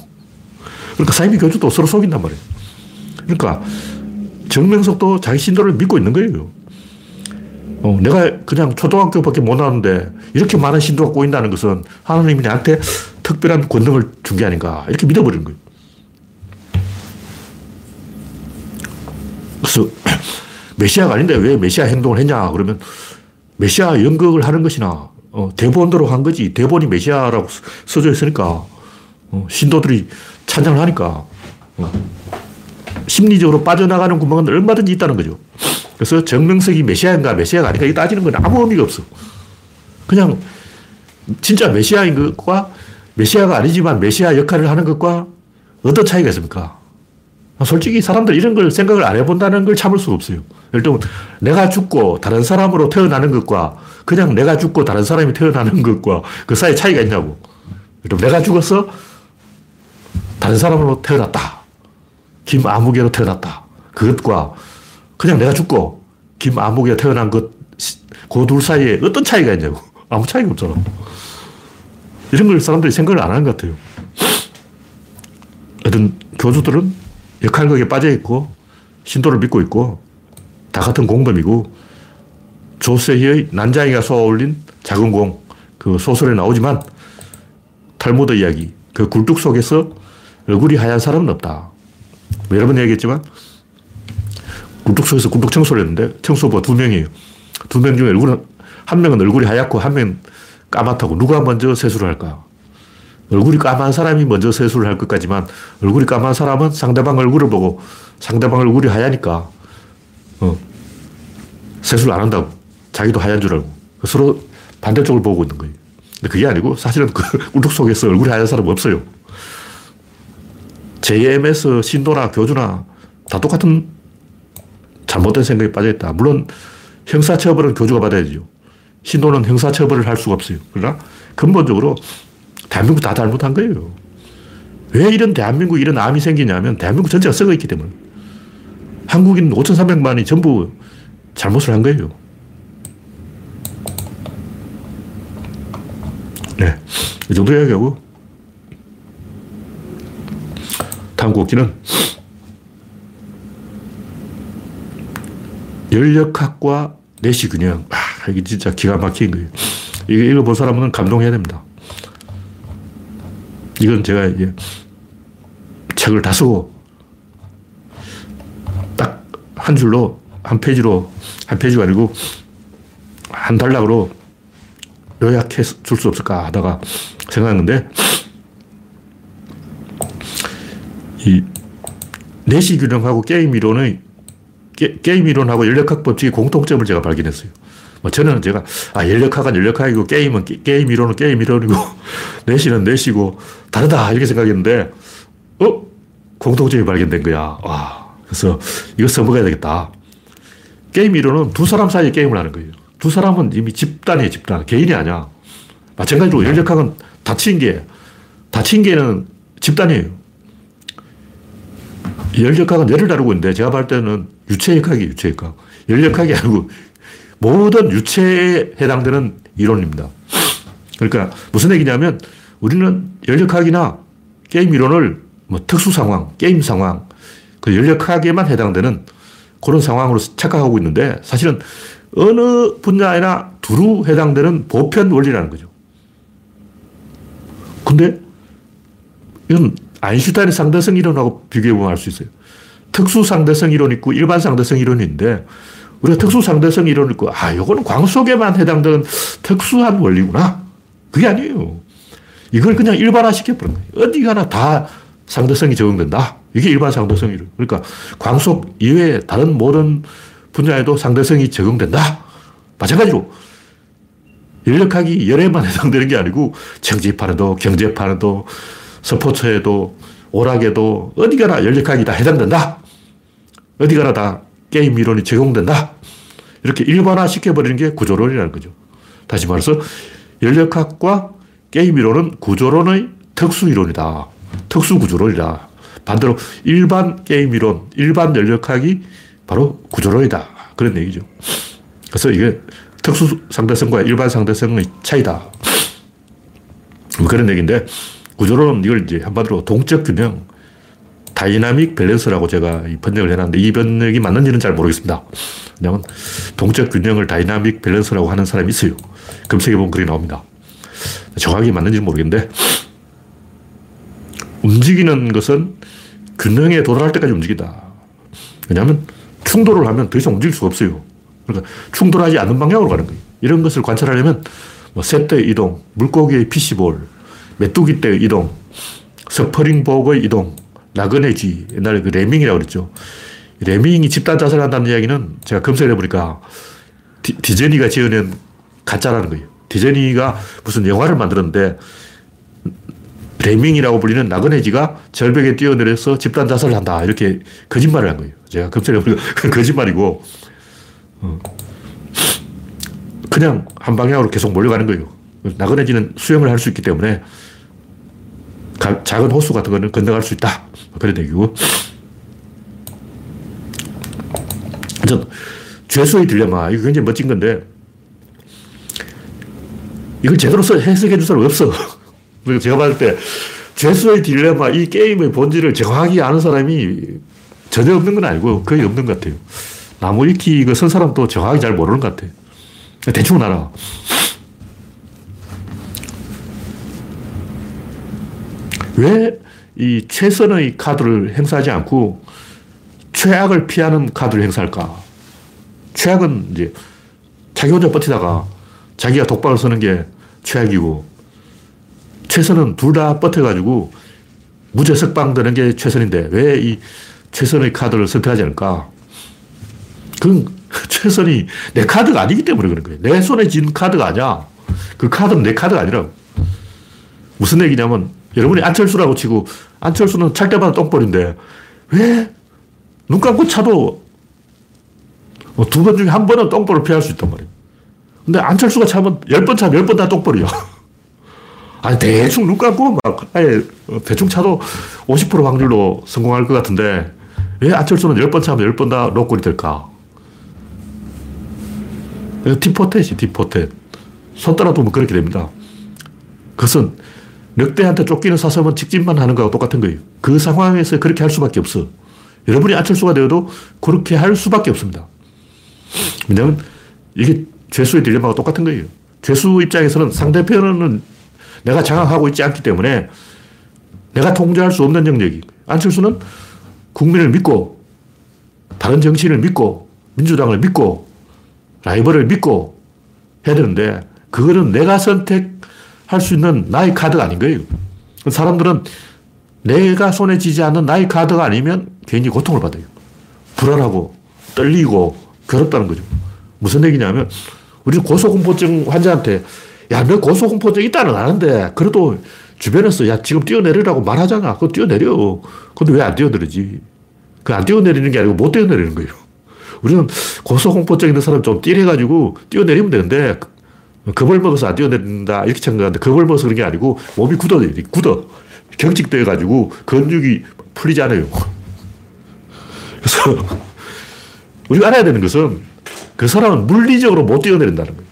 그러니까 사이비 교주도 서로 속인단 말이에요. 그러니까 정명석도 자기 신도를 믿고 있는 거예요. 어, 내가 그냥 초등학교밖에 못 나왔는데 이렇게 많은 신도가 꼬인다는 것은 하나님이 나한테 특별한 권능을 준 게 아닌가 이렇게 믿어버리는 거예요. 그래서 메시아가 아닌데 왜 메시아 행동을 했냐 그러면 메시아 연극을 하는 것이나 어, 대본대로 한 거지 대본이 메시아라고 써져 있으니까 어, 신도들이 찬양을 하니까 어, 심리적으로 빠져나가는 구멍은 얼마든지 있다는 거죠. 그래서 정명석이 메시아인가 메시아가 아닌가 이 따지는 건 아무 의미가 없어. 그냥 진짜 메시아인 것과 메시아가 아니지만 메시아 역할을 하는 것과 어떤 차이가 있습니까? 솔직히 사람들 이런 걸 생각을 안 해본다는 걸 참을 수가 없어요. 예를 들면 내가 죽고 다른 사람으로 태어나는 것과 그냥 내가 죽고 다른 사람이 태어나는 것과 그 사이에 차이가 있냐고. 예를 내가 죽어서 다른 사람으로 태어났다. 김아무개로 태어났다. 그것과 그냥 내가 죽고 김아무개가 태어난 것, 그 둘 사이에 어떤 차이가 있냐고. 아무 차이가 없잖아. 이런 걸 사람들이 생각을 안 하는 것 같아요. 어떤 교주들은 역할극에 빠져 있고 신도를 믿고 있고 다 같은 공범이고 조세희의 난장이가 쏘아올린 작은 공, 그 소설에 나오지만 탈무드 이야기, 그 굴뚝 속에서 얼굴이 하얀 사람은 없다. 뭐 여러 번 얘기했지만 굴뚝 속에서 굴뚝 청소를 했는데 청소부가 두 명이에요. 두 명 중에 얼굴은 한 명은 얼굴이 하얗고 한 명은 까맣다고 누가 먼저 세수를 할까? 얼굴이 까만 사람이 먼저 세수를 할 것까지만 얼굴이 까만 사람은 상대방 얼굴을 보고 상대방 얼굴이 하얘니까 어, 세수를 안 한다고. 자기도 하얀 줄 알고. 서로 반대쪽을 보고 있는 거예요. 근데 그게 아니고 사실은 그 울뚝 속에서 얼굴이 하얀 사람 없어요. JMS, 신도나 교주나 다 똑같은 잘못된 생각에 빠져있다. 물론 형사처벌은 교주가 받아야죠. 신도는 형사처벌을 할 수가 없어요. 그러나 근본적으로 대한민국 다 잘못한 거예요. 왜 이런 대한민국 이런 암이 생기냐면 대한민국 전체가 썩어 있기 때문에. 한국인 5,300만이 전부 잘못을 한 거예요. 네. 이 정도 이야기하고 다음 곡기는 연력학과 내시균형. 아, 이게 진짜 기가 막힌 거예요. 이거 읽어본 사람은 감동해야 됩니다. 이건 제가 이제 책을 다 쓰고 딱 한 줄로, 한 페이지로, 한 페이지가 아니고 한 단락으로 요약해 줄 수 없을까 하다가 생각했는데 이 내시 균형하고 게임 이론의 게, 임 이론하고 열역학 법칙의 공통점을 제가 발견했어요. 뭐 저는 제가 아 열역학은 열역학이고 게임은 게, 임 이론은 게임 이론이고 내시는 내시고 다르다 이렇게 생각했는데 어? 공통점이 발견된 거야. 와. 그래서 이거 써먹어야 되겠다. 게임 이론은 두 사람 사이에 게임을 하는 거예요. 두 사람은 이미 집단이에요, 집단. 개인이 아니야. 마찬가지로 열역학은 다친 게, 다친 게는 집단이에요. 열역학은 열을 다루고 있는데 제가 볼 때는 유체역학이에요, 유체역학. 열역학이 아니고 모든 유체에 해당되는 이론입니다. 그러니까 무슨 얘기냐면 우리는 열역학이나 게임 이론을 뭐 특수 상황, 게임 상황, 그 열역학에만 해당되는 그런 상황으로 착각하고 있는데 사실은 어느 분야에나 두루 해당되는 보편 원리라는 거죠. 근데 이건 아인슈타인의 상대성 이론하고 비교해보면 알 수 있어요. 특수 상대성 이론 있고 일반 상대성 이론이 있는데 우리가 특수 상대성 이론을 있고 아, 이거는 광 속에만 해당되는 특수한 원리구나. 그게 아니에요. 이걸 그냥 일반화 시켜버린 거예요. 어디 가나 다 상대성이 적용된다. 이게 일반 상대성 이론. 그러니까 광 속 이외에 다른 모든 분야에도 상대성이 적용된다. 마찬가지로 인력학이 열에만 해당되는 게 아니고 정치판에도 경제판에도 스포츠에도 오락에도 어디 가나 연력학이 다 해당된다. 어디 가나 다 게임 이론이 적용된다. 이렇게 일반화 시켜버리는 게 구조론이라는 거죠. 다시 말해서 연력학과 게임 이론은 구조론의 특수 이론이다. 특수 구조론이다. 반대로 일반 게임 이론, 일반 연력학이 바로 구조론이다. 그런 얘기죠. 그래서 이게 특수 상대성과 일반 상대성의 차이다. 뭐 그런 얘기인데 구조론은 이걸 이제 한마디로 동적 균형, dynamic balance라고 제가 번역을 해놨는데 이 번역이 맞는지는 잘 모르겠습니다. 왜냐하면 동적 균형을 dynamic balance라고 하는 사람이 있어요. 검색해 보면 그게 나옵니다. 정확히 맞는지는 모르겠는데 움직이는 것은 균형에 도달할 때까지 움직이다. 왜냐하면 충돌을 하면 더 이상 움직일 수가 없어요. 그러니까 충돌하지 않는 방향으로 가는 거예요. 이런 것을 관찰하려면 뭐 새 떼의 이동, 물고기의 fish ball, 메뚜기 떼의 이동, 스프링복의 이동, 나그네 쥐, 옛날에 그 레밍이라고 그랬죠. 레밍이 집단 자살을 한다는 이야기는 제가 검색을 해보니까 디, 디즈니가 지어낸 가짜라는 거예요. 디즈니가 무슨 영화를 만들었는데 레밍이라고 불리는 나그네쥐가 절벽에 뛰어내려서 집단 자살을 한다. 이렇게 거짓말을 한 거예요. 제가 검색해 보니까 거짓말이고, 어. 그냥 한 방향으로 계속 몰려가는 거예요. 나그네지는 수영을 할 수 있기 때문에 작은 호수 같은 거는 건너갈 수 있다. 그런 얘기고. 전 죄수의 딜레마. 이거 굉장히 멋진 건데, 이걸 제대로 해석해 줄 사람 없어. 제가 봤을 때, 죄수의 딜레마, 이 게임의 본질을 정확히 아는 사람이 전혀 없는 건 아니고 거의 없는 것 같아요. 나무 위키 이거 쓴 사람도 정확히 잘 모르는 것 같아요. 대충 알아. 왜 이 최선의 카드를 행사하지 않고 최악을 피하는 카드를 행사할까? 최악은 이제 자기 혼자 버티다가 자기가 독박을 쓰는 게 최악이고 최선은 둘 다 버텨가지고 무죄 석방되는 게 최선인데 왜 이 최선의 카드를 선택하지 않을까? 그건 최선이 내 카드가 아니기 때문에 그런 거예요. 내 손에 쥔 카드가 아니야. 그 카드는 내 카드가 아니라 무슨 얘기냐면 여러분이 안철수라고 치고 안철수는 찰 때마다 똥벌인데 왜 눈 감고 차도 뭐 두번 중에 한 번은 똥벌을 피할 수 있단 말이에요. 근데 안철수가 차면 열 번 차면 열 번 다 똥벌이야. 아니, 대충 눈 감고 막, 아예 대충 차도 50% 확률로 성공할 것 같은데 왜 안철수는 열 번 차면 열 번다 노골이 될까? 티포텟이 티포텟. 손 따라 두면 그렇게 됩니다. 그것은 늑대한테 쫓기는 사슴은 직진만 하는 거하고 똑같은 거예요. 그 상황에서 그렇게 할 수밖에 없어. 여러분이 안철수가 되어도 그렇게 할 수밖에 없습니다. 왜냐하면 이게 죄수의 딜레마가 똑같은 거예요. 죄수 입장에서는 상대편은 내가 장악하고 있지 않기 때문에 내가 통제할 수 없는 영역이. 안철수는 국민을 믿고 다른 정치인을 믿고 민주당을 믿고 라이벌을 믿고 해야 되는데 그거는 내가 선택 할 수 있는 나의 카드가 아닌 거예요. 사람들은 내가 손에 쥐지 않는 나의 카드가 아니면 괜히 고통을 받아요. 불안하고 떨리고 괴롭다는 거죠. 무슨 얘기냐면 우리는 고소공포증 환자한테 야, 너 고소공포증 있다는 아는데 그래도 주변에서 야, 지금 뛰어내리라고 말하잖아. 그거 뛰어내려. 근데 왜 안 뛰어내리지? 그 안 뛰어내리는 게 아니고 못 뛰어내리는 거예요. 우리는 고소공포증 있는 사람 좀 뛰래가지고 뛰어내리면 되는데 겁을 먹어서 안 뛰어내린다 이렇게 생각하는데 겁을 먹어서 그런 게 아니고 몸이 굳어요. 굳어. 경직돼 가지고 근육이 풀리지 않아요. 그래서 우리가 알아야 되는 것은 그 사람은 물리적으로 못 뛰어내린다는 거예요.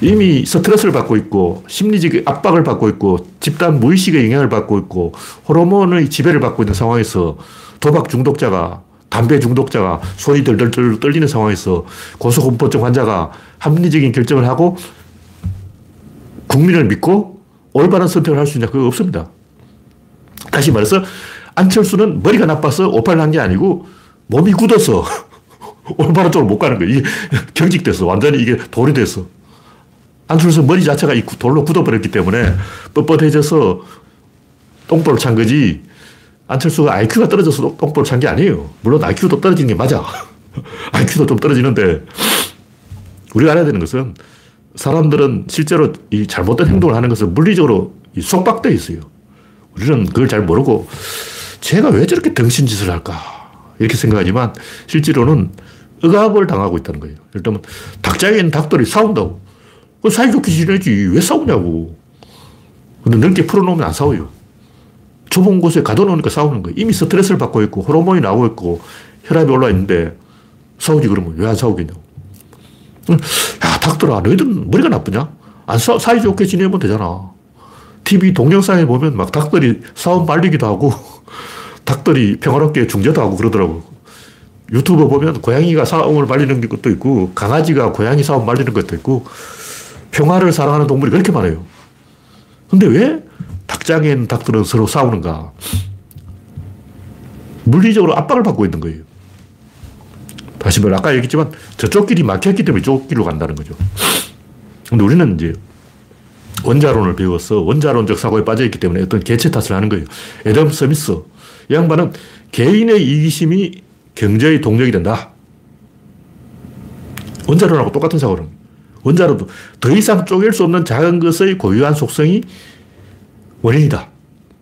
이미 스트레스를 받고 있고 심리적 압박을 받고 있고 집단 무의식의 영향을 받고 있고 호르몬의 지배를 받고 있는 상황에서 도박 중독자가 담배 중독자가 손이 덜덜덜 떨리는 상황에서 고소공포증 환자가 합리적인 결정을 하고 국민을 믿고 올바른 선택을 할 수 있냐? 그거 없습니다. 다시 말해서 안철수는 머리가 나빠서 오판을 한 게 아니고 몸이 굳어서 올바른 쪽으로 못 가는 거예요. 이게 경직돼서 완전히 이게 돌이 돼서. 안철수 머리 자체가 이 돌로 굳어버렸기 때문에 뻣뻣해져서 똥볼을 찬 거지 안철수가 IQ가 떨어져서 똥볼을 찬게 아니에요. 물론 IQ도 떨어지는 게 맞아. IQ도 좀 떨어지는데 우리가 알아야 되는 것은 사람들은 실제로 이 잘못된 행동을 하는 것은 물리적으로 속박되어 있어요. 우리는 그걸 잘 모르고 제가 왜 저렇게 덩신짓을 할까 이렇게 생각하지만 실제로는 억압을 당하고 있다는 거예요. 예를 들면 닭장에 있는 닭들이 싸운다고. 사이좋게 지내지 왜 싸우냐고. 근데 넓게 풀어놓으면 안 싸워요. 좁은 곳에 가둬놓으니까 싸우는 거예요. 이미 스트레스를 받고 있고 호르몬이 나오고 있고 혈압이 올라 있는데 싸우지 그러면 왜 안 싸우겠냐고. 야, 닭들아, 너희들은 머리가 나쁘냐? 안 싸, 사이좋게 지내면 되잖아. TV 동영상에 보면 막 닭들이 싸움 말리기도 하고 닭들이 평화롭게 중재도 하고 그러더라고. 유튜브 보면 고양이가 싸움을 말리는 것도 있고 강아지가 고양이 싸움 말리는 것도 있고 평화를 사랑하는 동물이 그렇게 많아요. 근데 왜 닭장에 있는 닭들은 서로 싸우는가? 물리적으로 압박을 받고 있는 거예요. 다시 말해, 아까 얘기했지만 저쪽 길이 막혔기 때문에 이쪽 길로 간다는 거죠. 근데 우리는 이제 원자론을 배워서 원자론적 사고에 빠져있기 때문에 어떤 개체 탓을 하는 거예요. 에덤 스미스. 이 양반은 개인의 이기심이 경제의 동력이 된다. 원자론하고 똑같은 사고는. 원자론도 더 이상 쪼갤 수 없는 작은 것의 고유한 속성이 원인이다.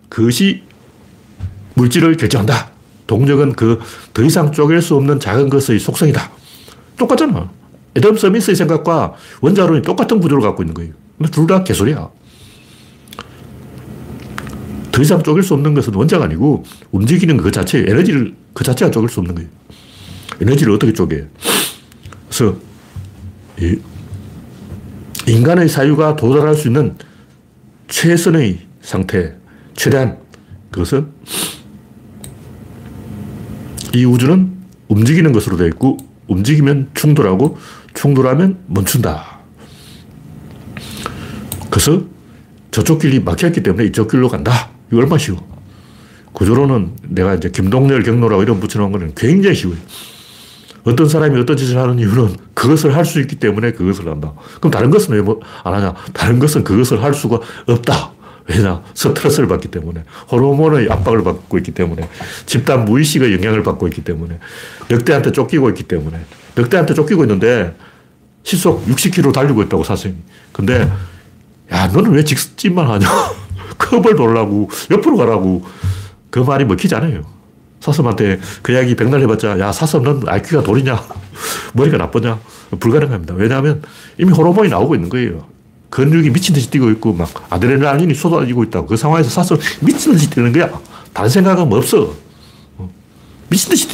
그것이 물질을 결정한다. 동력은 그 더 이상 쪼갤 수 없는 작은 것의 속성이다. 똑같잖아. 에덤 서미스의 생각과 원자론이 똑같은 구조를 갖고 있는 거예요. 근데 둘 다 개소리야. 더 이상 쪼갤 수 없는 것은 원자가 아니고 움직이는 그 자체, 에너지를 그 자체가 쪼갤 수 없는 거예요. 에너지를 어떻게 쪼개? 그래서 인간의 사유가 도달할 수 있는 최선의 상태, 최대한 그것은 이 우주는 움직이는 것으로 되어 있고 움직이면 충돌하고 충돌하면 멈춘다. 그래서 저쪽 길이 막혔기 때문에 이쪽 길로 간다. 이거 얼마 쉬워. 구조로는 내가 이제 김동렬 경로라고 이름 붙여놓은 거는 굉장히 쉬워요. 어떤 사람이 어떤 짓을 하는 이유는 그것을 할 수 있기 때문에 그것을 한다. 그럼 다른 것은 왜 안 하냐? 다른 것은 그것을 할 수가 없다. 왜냐? 스트레스를 받기 때문에. 호르몬의 압박을 받고 있기 때문에. 집단 무의식의 영향을 받고 있기 때문에. 늑대한테 쫓기고 있기 때문에. 늑대한테 쫓기고 있는데 시속 60km 달리고 있다고 사슴이. 근데 야, 너는 왜 직진만 하냐? 컵을 돌라고, 옆으로 가라고. 그 말이 먹히지 않아요. 사슴한테 그 이야기 백날 해봤자, 야, 사슴 넌 IQ가 돌이냐? 머리가 나쁘냐? 불가능합니다. 왜냐하면 이미 호르몬이 나오고 있는 거예요. 근육이 미친 듯이 뛰고 있고, 막 아드레날린이 쏟아지고 있다고. 그 상황에서 사슴 미친 듯이 뛰는 거야. 다른 생각은 뭐 없어. 어. 미친 듯이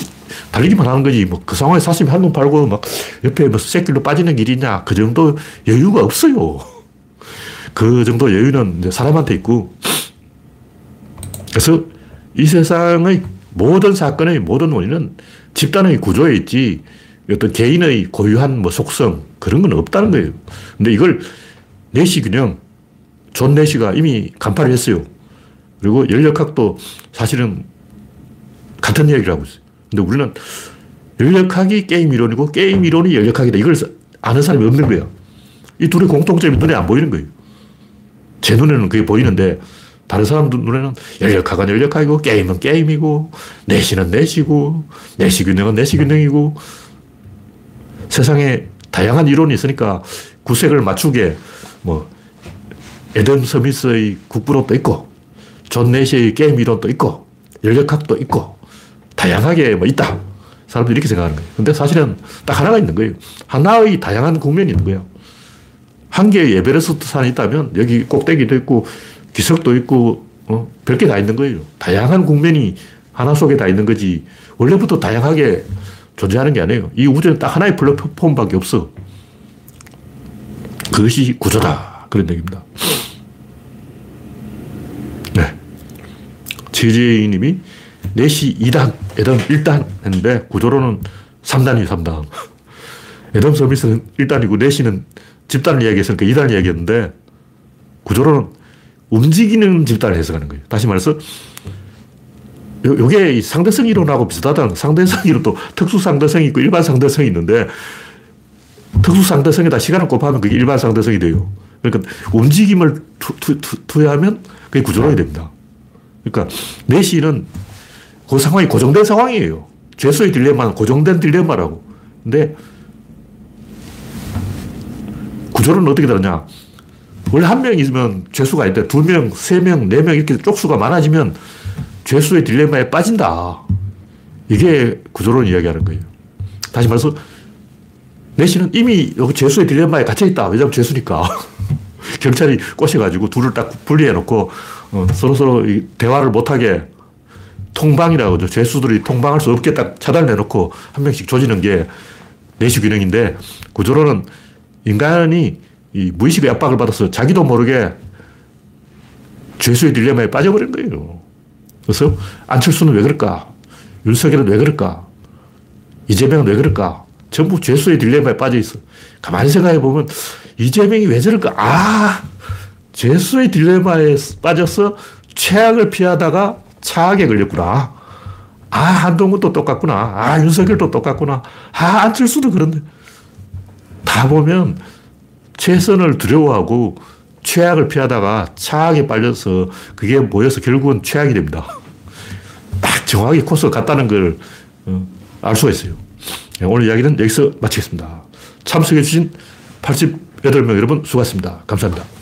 달리기만 하는 거지. 뭐 그 상황에 사슴이 한눈 팔고 막 옆에 뭐 새끼로 빠지는 길이 있냐. 그 정도 여유가 없어요. 그 정도 여유는 사람한테 있고. 그래서 이 세상의 모든 사건의 모든 원인은 집단의 구조에 있지 어떤 개인의 고유한 뭐 속성 그런 건 없다는 거예요. 근데 이걸 내시 균형, 존 내시가 이미 간파를 했어요. 그리고 열역학도 사실은 같은 이야기를 하고 있어요. 근데 우리는 열역학이 게임 이론이고 게임 이론이 열역학이다. 이걸 아는 사람이 없는 거예요. 이 둘의 공통점이 눈에 안 보이는 거예요. 제 눈에는 그게 보이는데 다른 사람들 눈에는 열역학은 열역학이고 게임은 게임이고 내시는 내시고 내시 균형은 내시 균형이고 세상에 다양한 이론이 있으니까 구색을 맞추게 뭐 애덤 스미스의 국부론도 있고, 존 내시의 게임 이론도 있고, 열역학도 있고, 다양하게 뭐 있다. 사람들이 이렇게 생각하는 거예요. 근데 사실은 딱 하나가 있는 거예요. 하나의 다양한 국면이 있는 거예요. 한 개의 에베레스트 산이 있다면 여기 꼭대기도 있고 기석도 있고 어? 별게 다 있는 거예요. 다양한 국면이 하나 속에 다 있는 거지. 원래부터 다양하게 존재하는 게 아니에요. 이 우주는 딱 하나의 플랫폼밖에 없어. 그것이 구조다. 그런 얘기입니다. 네. 제재희 님이 4시 2단, 에덤 1단 했는데 구조로는 3단이에요, 3단. 에덤 서비스는 1단이고 4시는 집단을 이야기했으니까 2단 이야기했는데 구조로는 움직이는 집단을 해석하는 거예요. 다시 말해서 요게 상대성 이론하고 비슷하다는 상대성 이론도 특수 상대성이 있고 일반 상대성이 있는데 특수 상대성에다 시간을 곱하면 그게 일반 상대성이 돼요. 그러니까 움직임을 투, 투, 투, 투여하면 그게 구조론이 됩니다. 그러니까 내시는 그 상황이 고정된 상황이에요. 죄수의 딜레마는 고정된 딜레마라고. 근데 구조는 어떻게 다르냐. 원래 한명 있으면 죄수가 있는데 두 명, 세 명, 네 명 이렇게 쪽수가 많아지면 죄수의 딜레마에 빠진다. 이게 구조론 이야기하는 거예요. 다시 말해서 내시는 이미 여기 죄수의 딜레마에 갇혀있다. 왜냐면 죄수니까. 경찰이 꼬셔가지고 둘을 딱 분리해놓고 어, 서로서로 대화를 못하게 통방이라고 하죠. 죄수들이 통방할 수 없게 딱 차단을 해놓고 한 명씩 조지는 게 내시 균형인데 구조로는 인간이 이 무의식의 압박을 받아서 자기도 모르게 죄수의 딜레마에 빠져버린 거예요. 그래서 안철수는 왜 그럴까? 윤석열은 왜 그럴까? 이재명은 왜 그럴까? 전부 죄수의 딜레마에 빠져 있어. 가만히 생각해 보면 이재명이 왜 저럴까? 아, 죄수의 딜레마에 빠져서 최악을 피하다가 차악에 걸렸구나. 아, 한동훈도 똑같구나. 아, 윤석열도 똑같구나. 아, 안철수도 그런데. 다 보면 최선을 두려워하고 최악을 피하다가 차악에 빨려서 그게 모여서 결국은 최악이 됩니다. 딱 정확히 코스가 같다는 걸알 어, 수가 있어요. 네, 오늘 이야기는 여기서 마치겠습니다. 참석해주신 88명 여러분 수고하셨습니다. 감사합니다.